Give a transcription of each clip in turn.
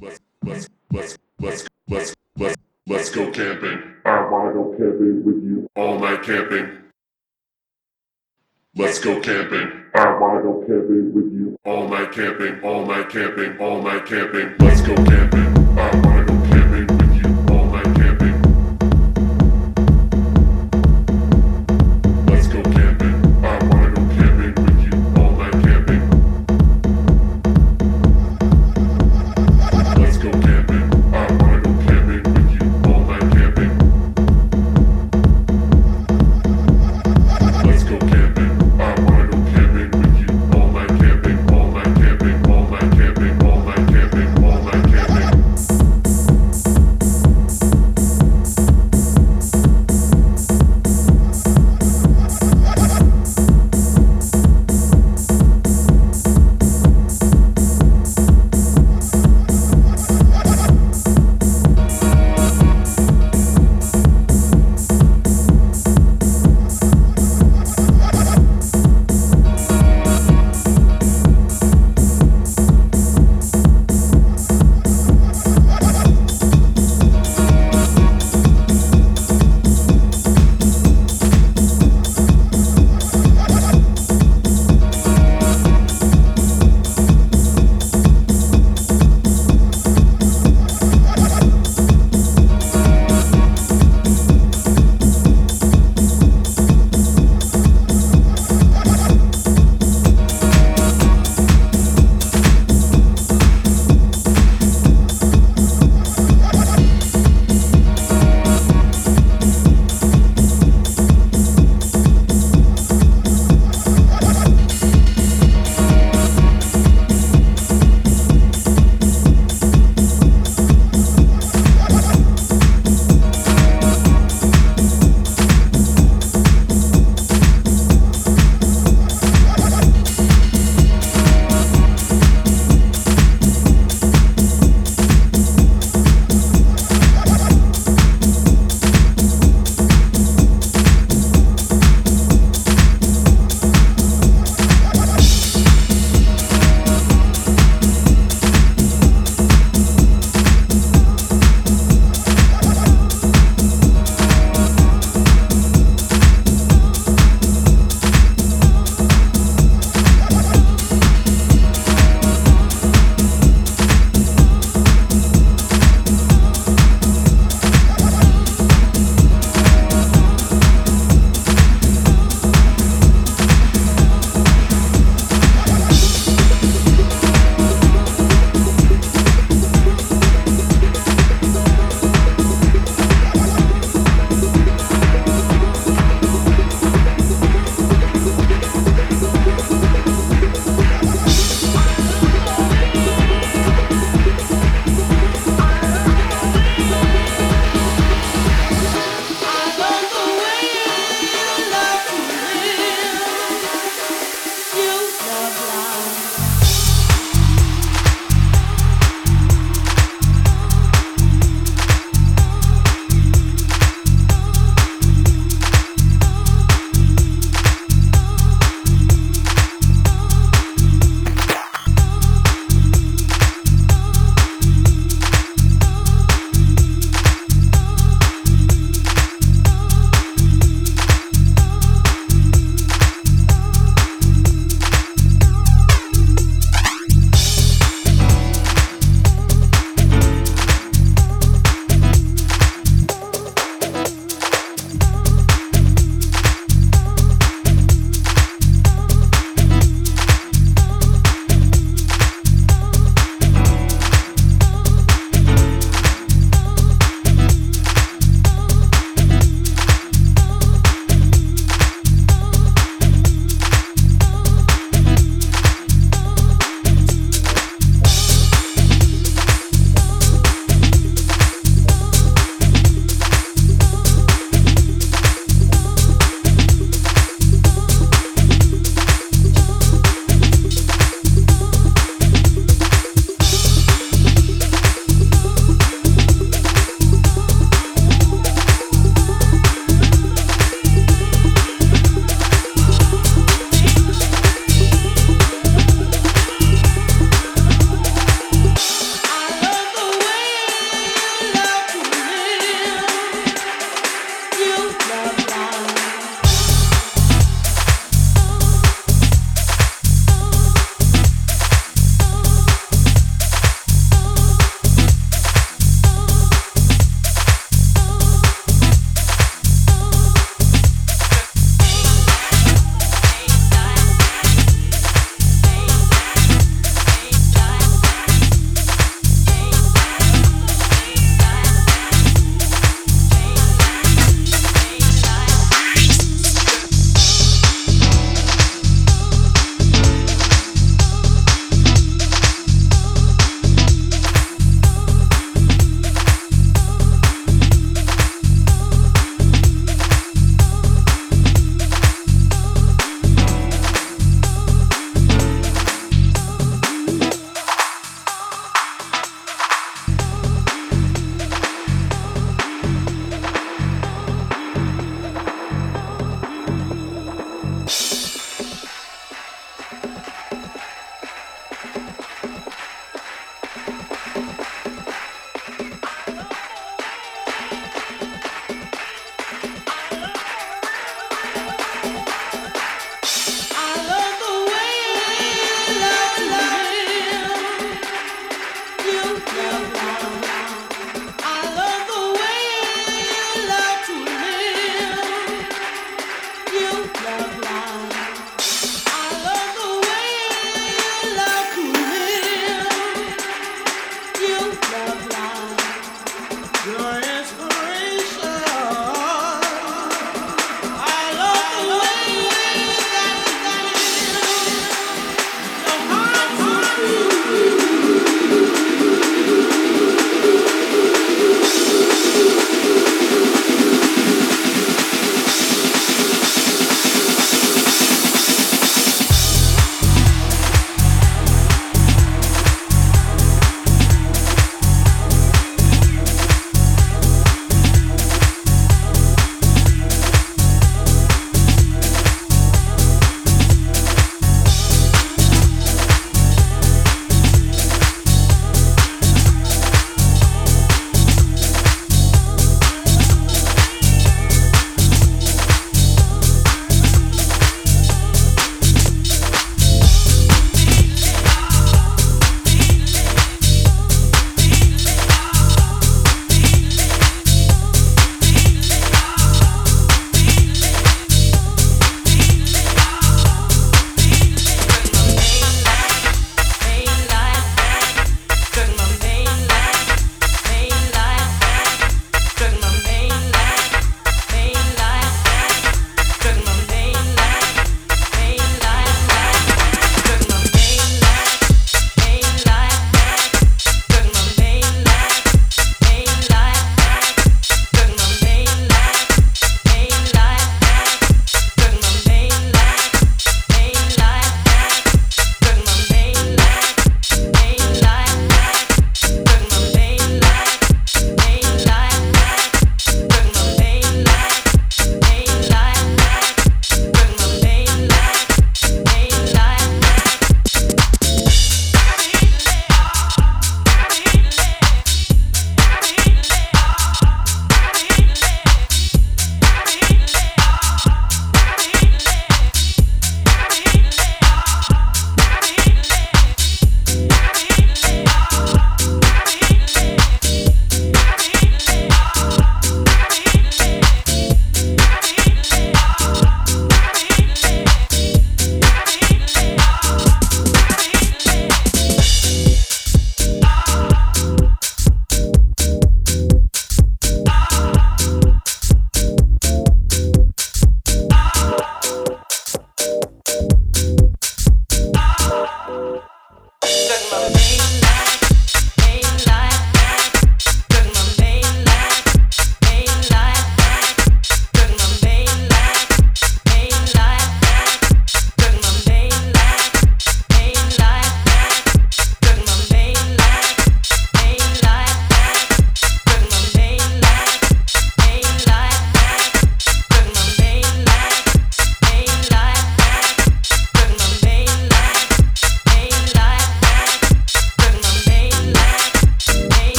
let's let's let's let's let's let's go camping. I wanna go camping with you all night camping. Let's go camping. I wanna go camping with you all night camping, all night camping, all night camping. Let's go camping. I wanna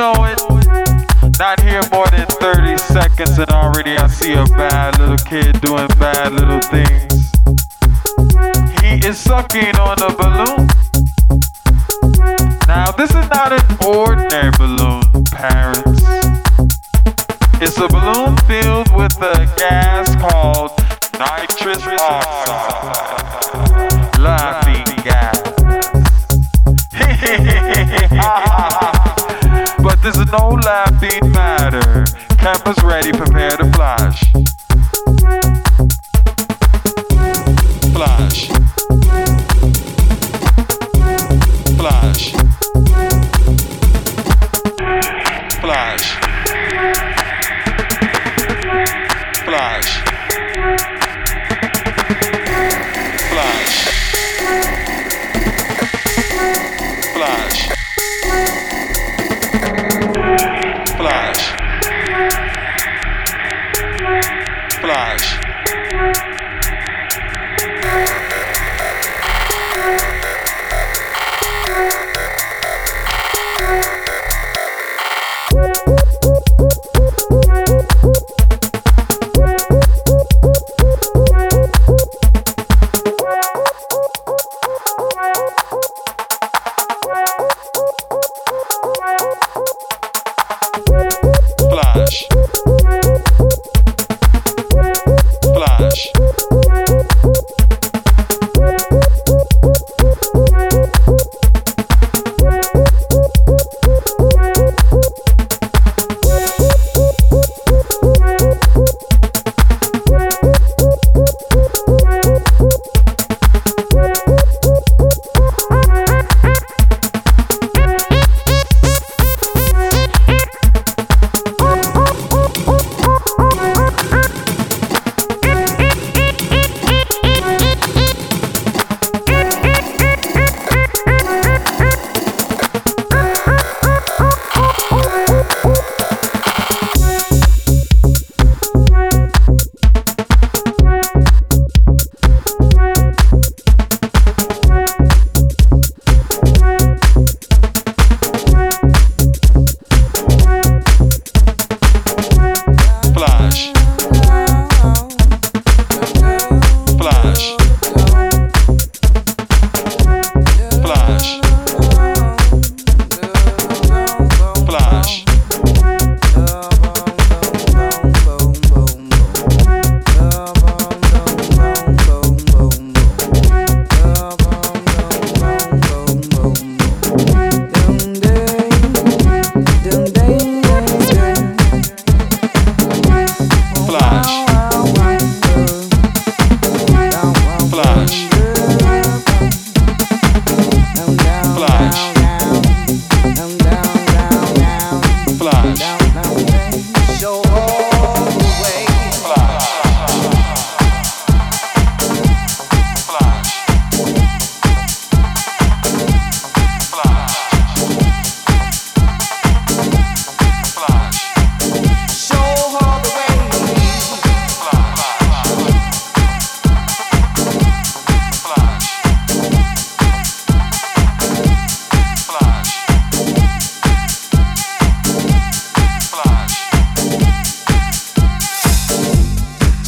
know it, not here more than 30 seconds, and already I see a bad little kid doing bad little things. He is sucking on a balloon. Now, this is not an ordinary balloon, parents. It's a balloon filled with a gas called nitrous oxide. Laughing gas. no laughing matter. Campus ready, prepare to. Flash.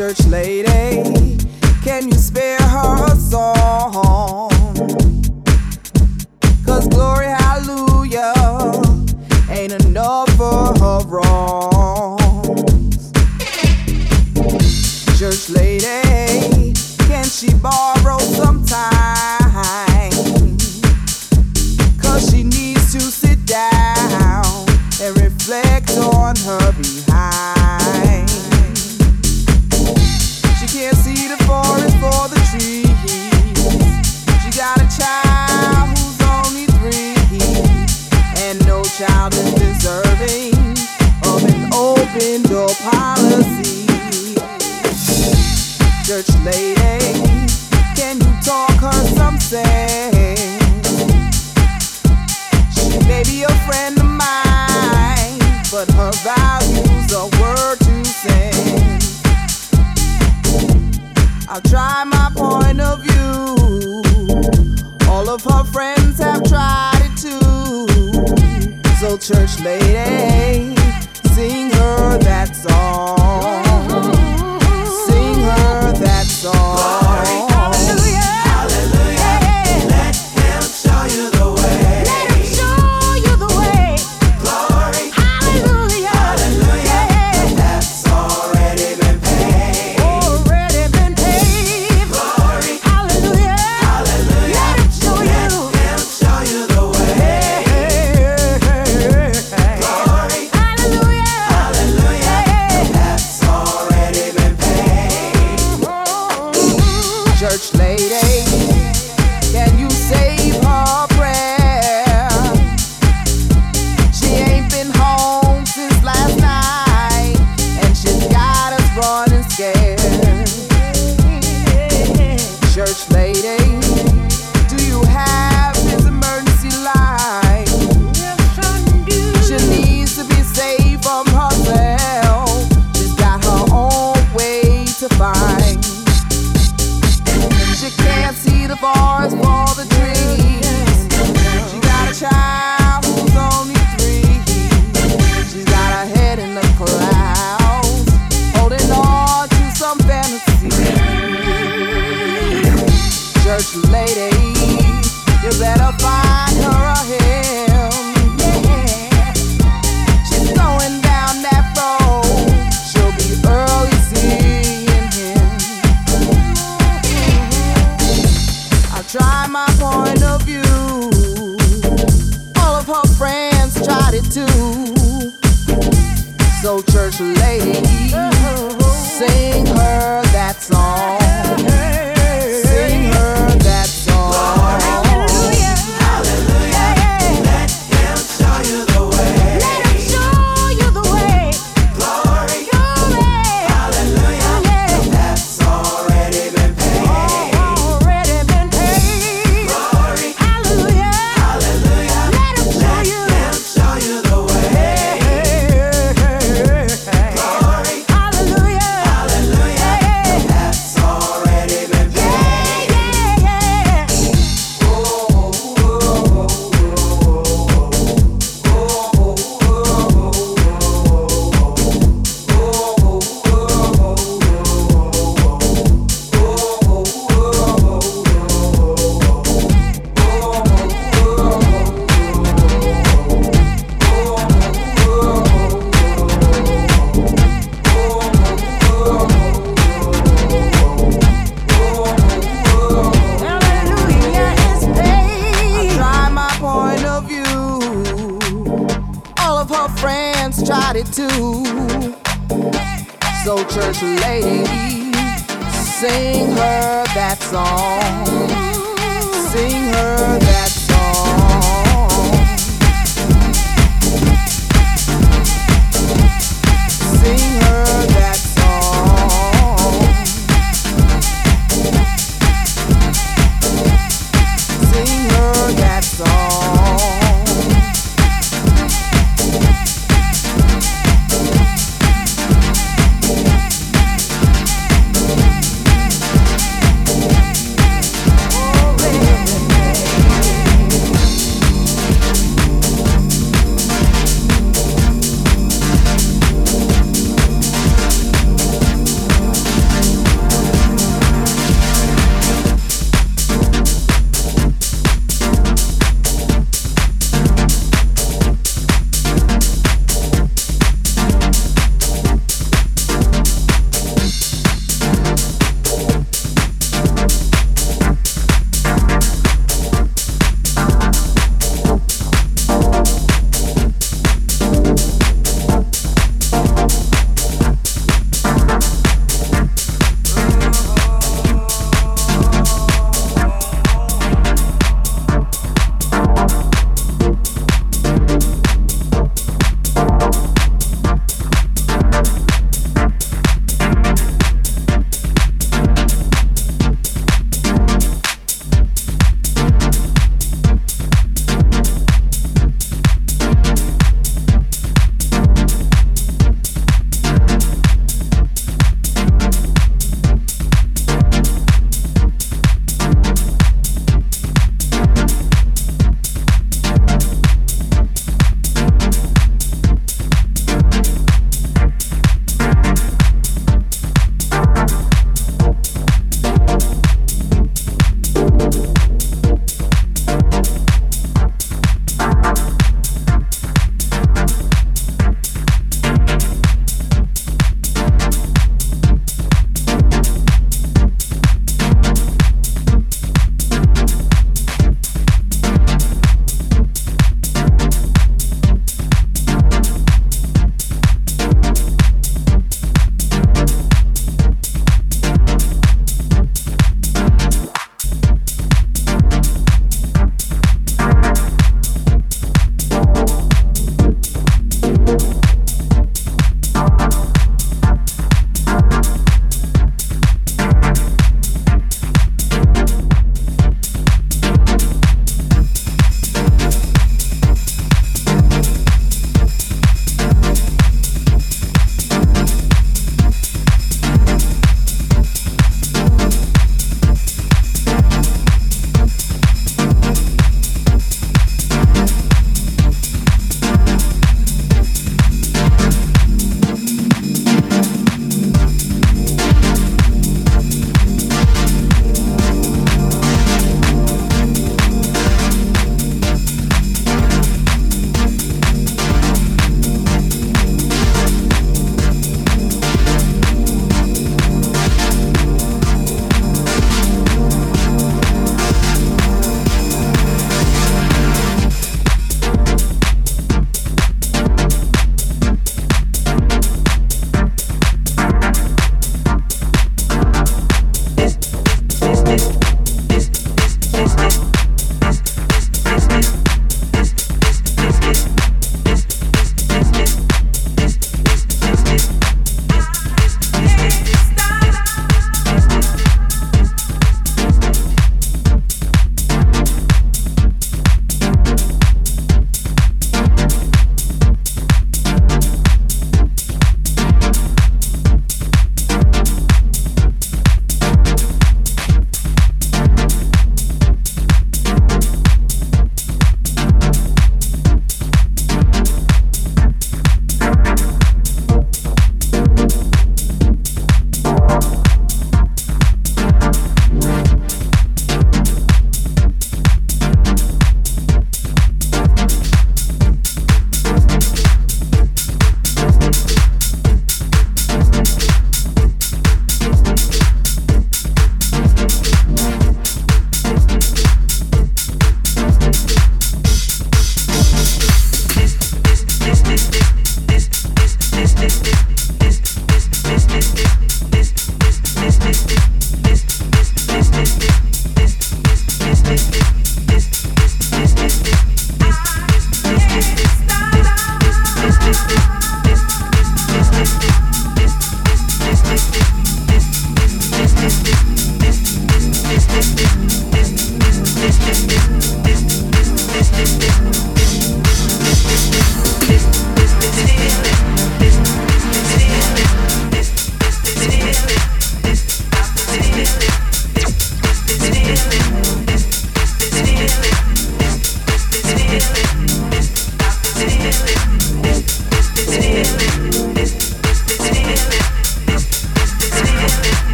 Church lady,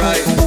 happening?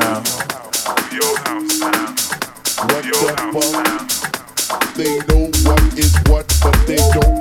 sound? What the fuck? They know what is what, but they don't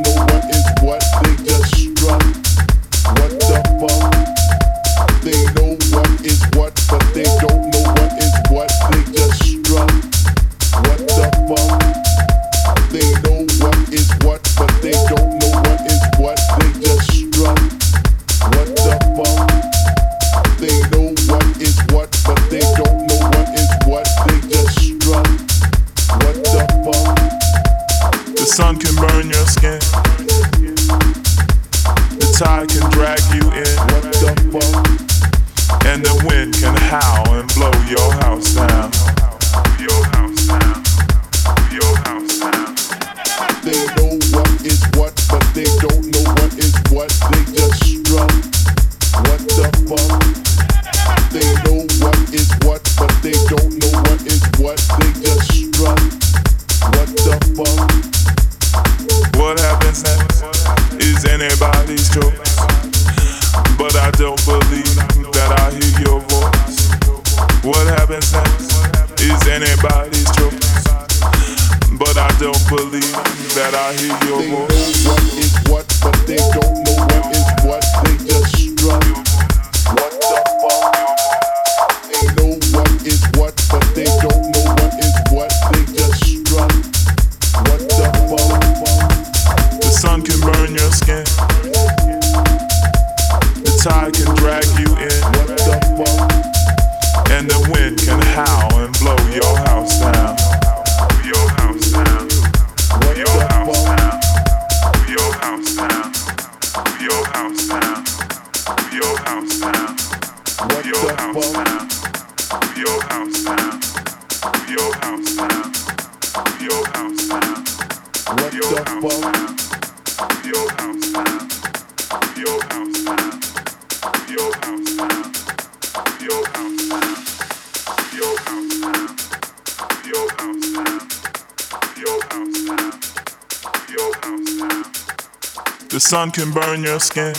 can burn your skin.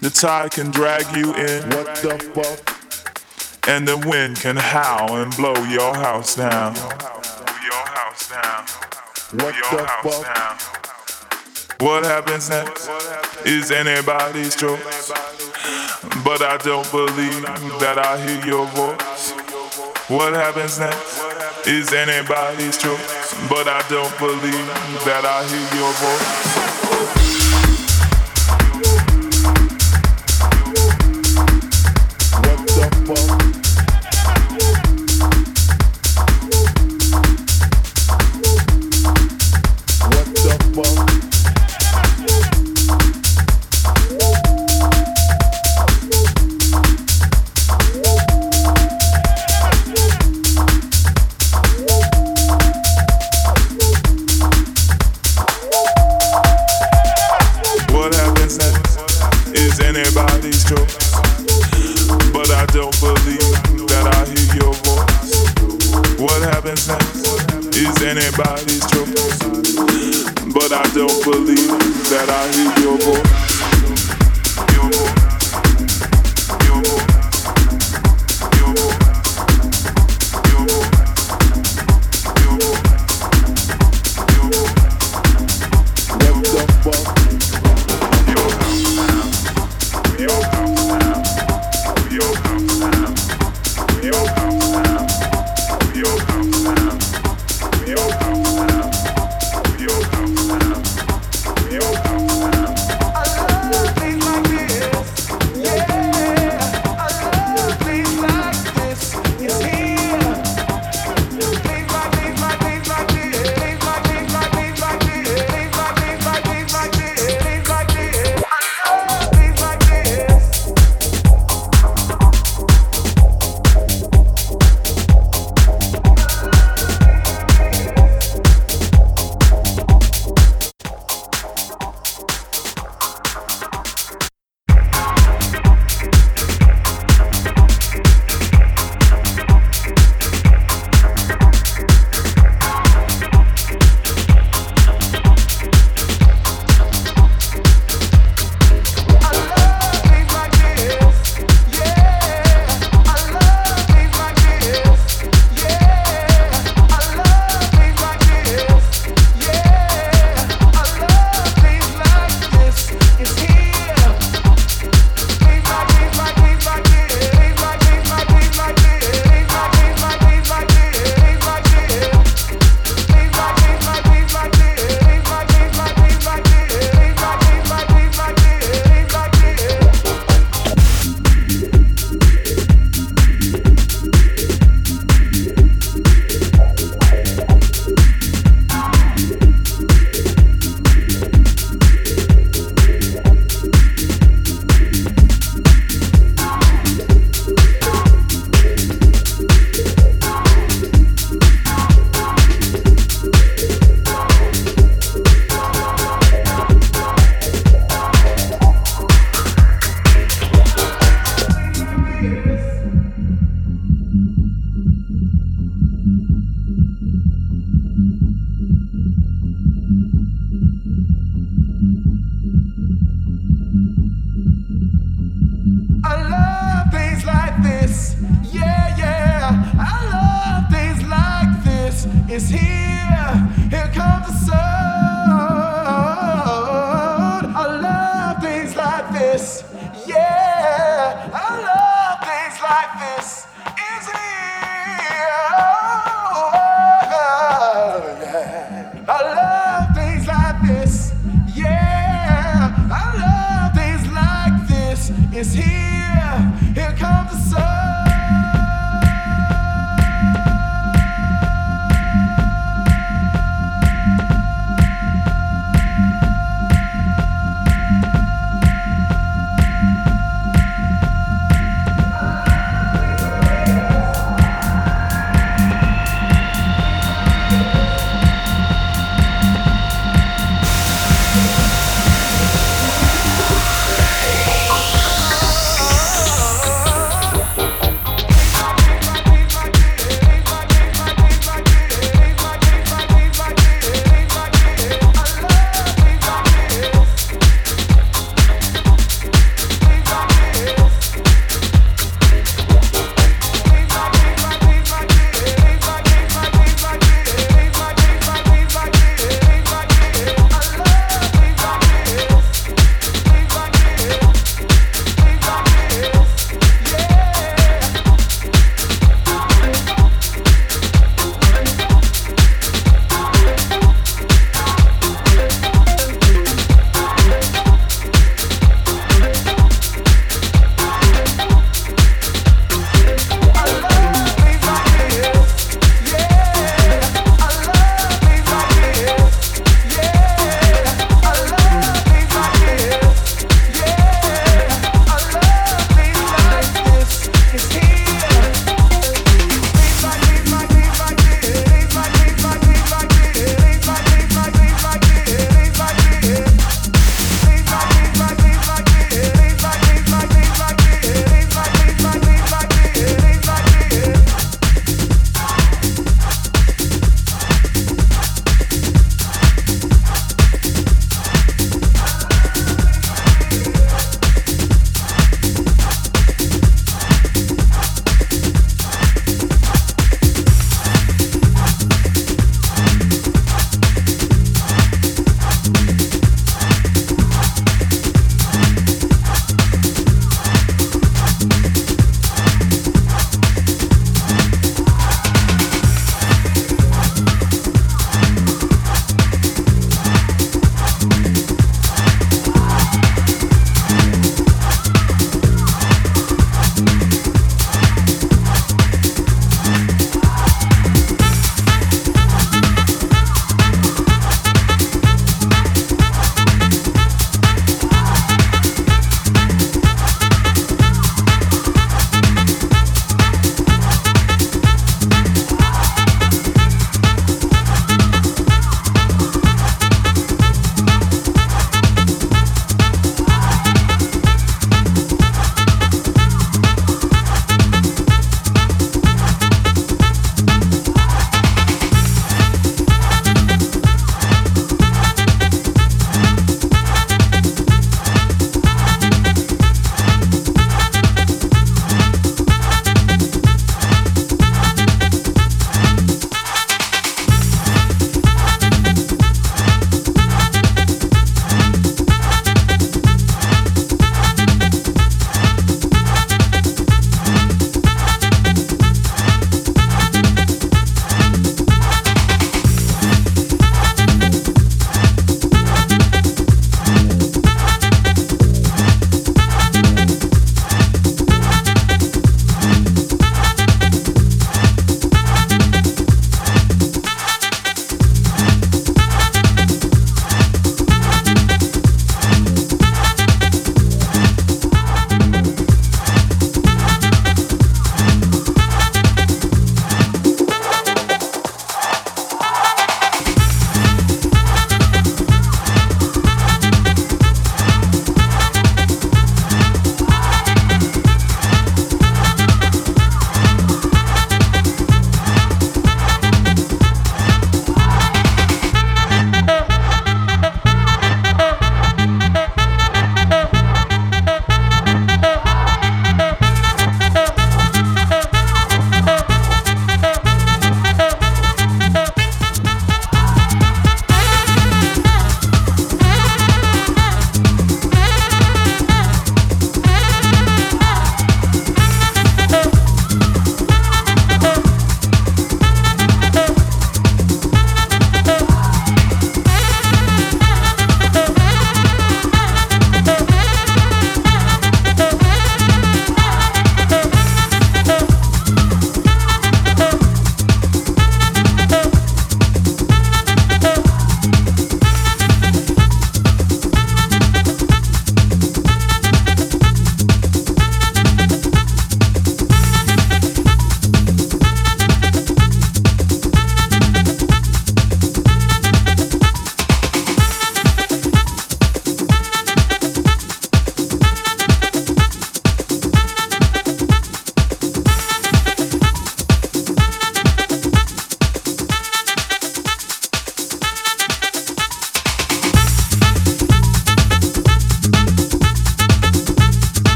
The tide can drag you in. What the fuck? And the wind can howl and blow your house down. Your house down. What the fuck? Down. What happens next is anybody's choice. But I don't believe that I hear your voice. What happens next is anybody's choice but I don't believe that I hear your voice.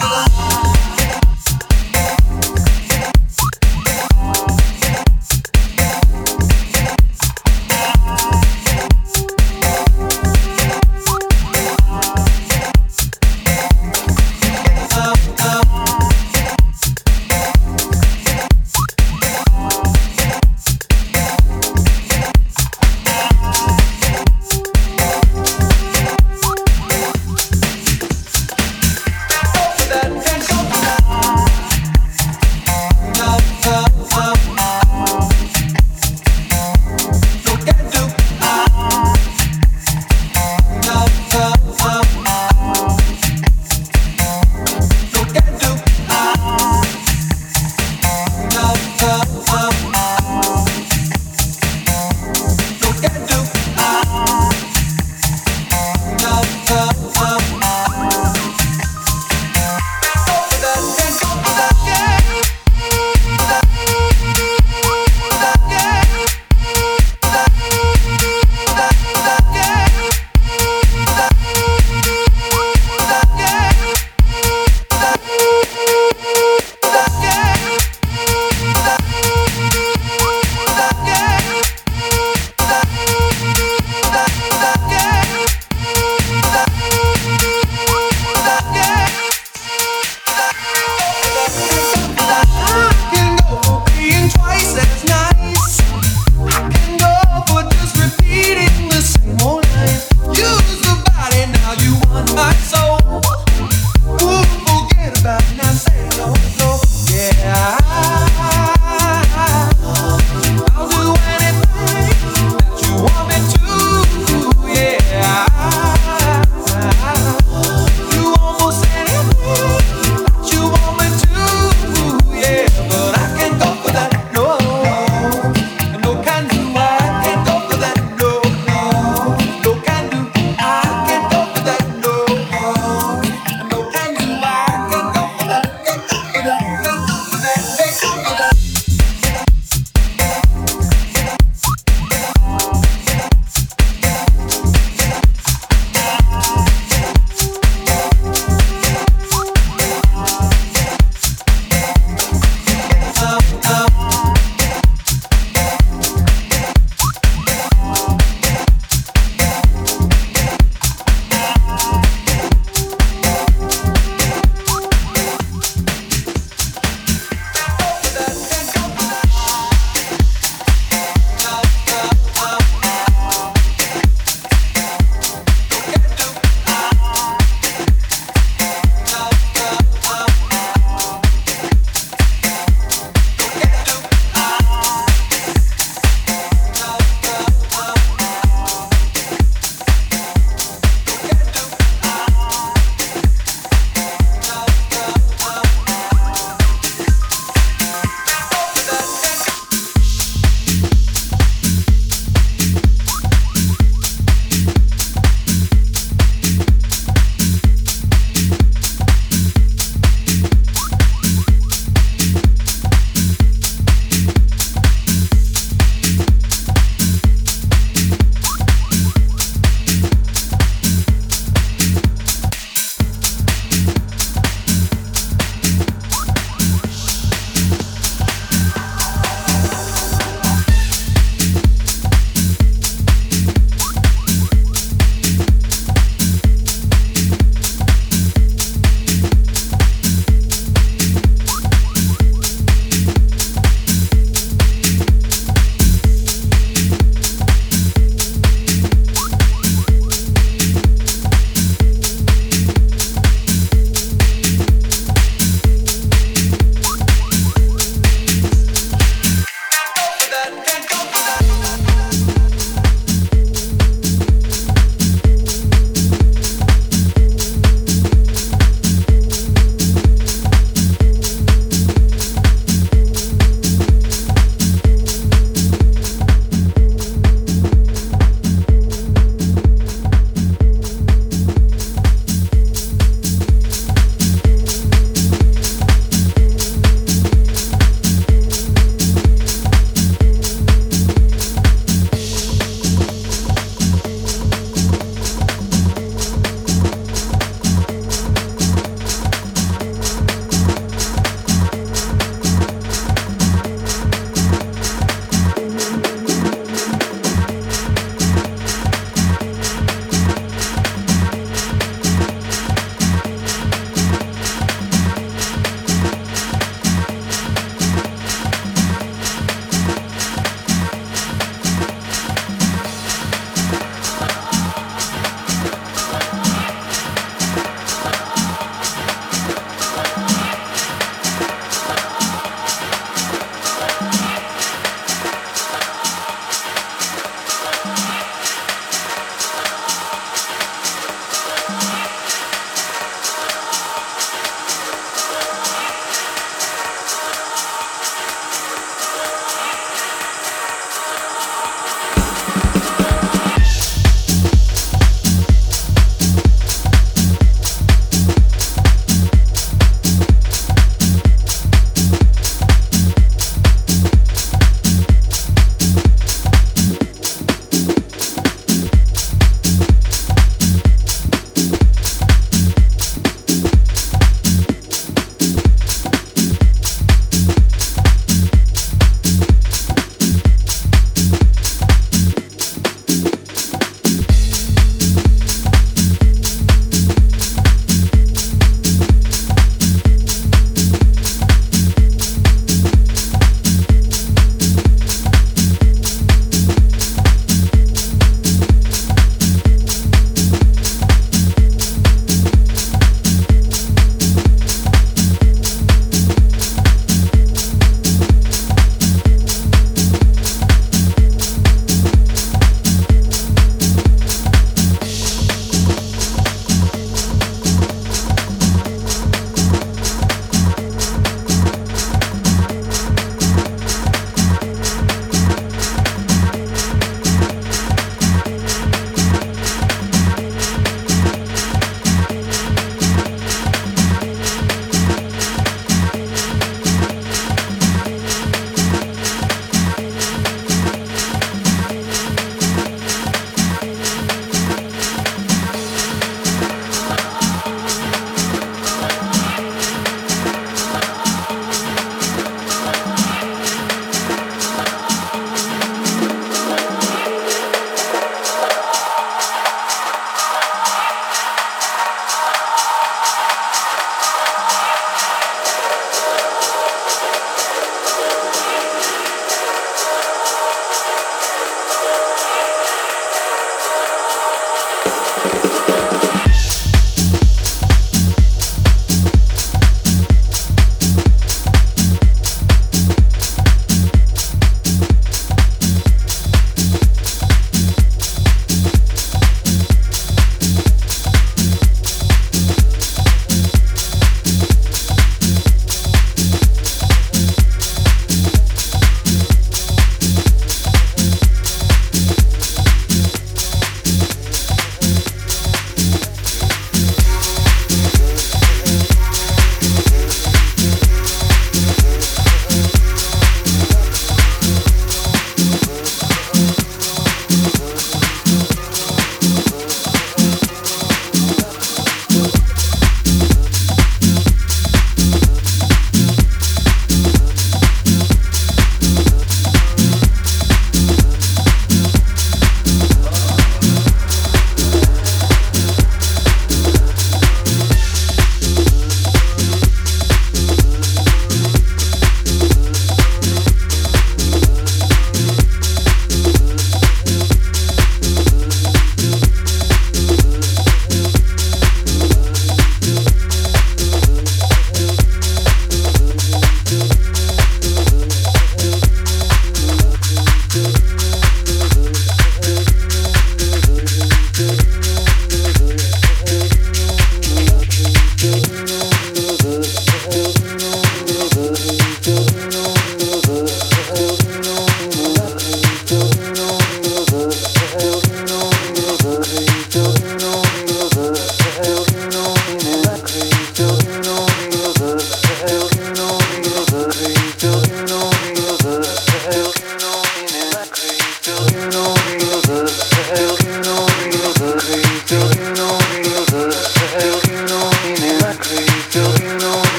love.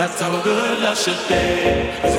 That's how a good love should be.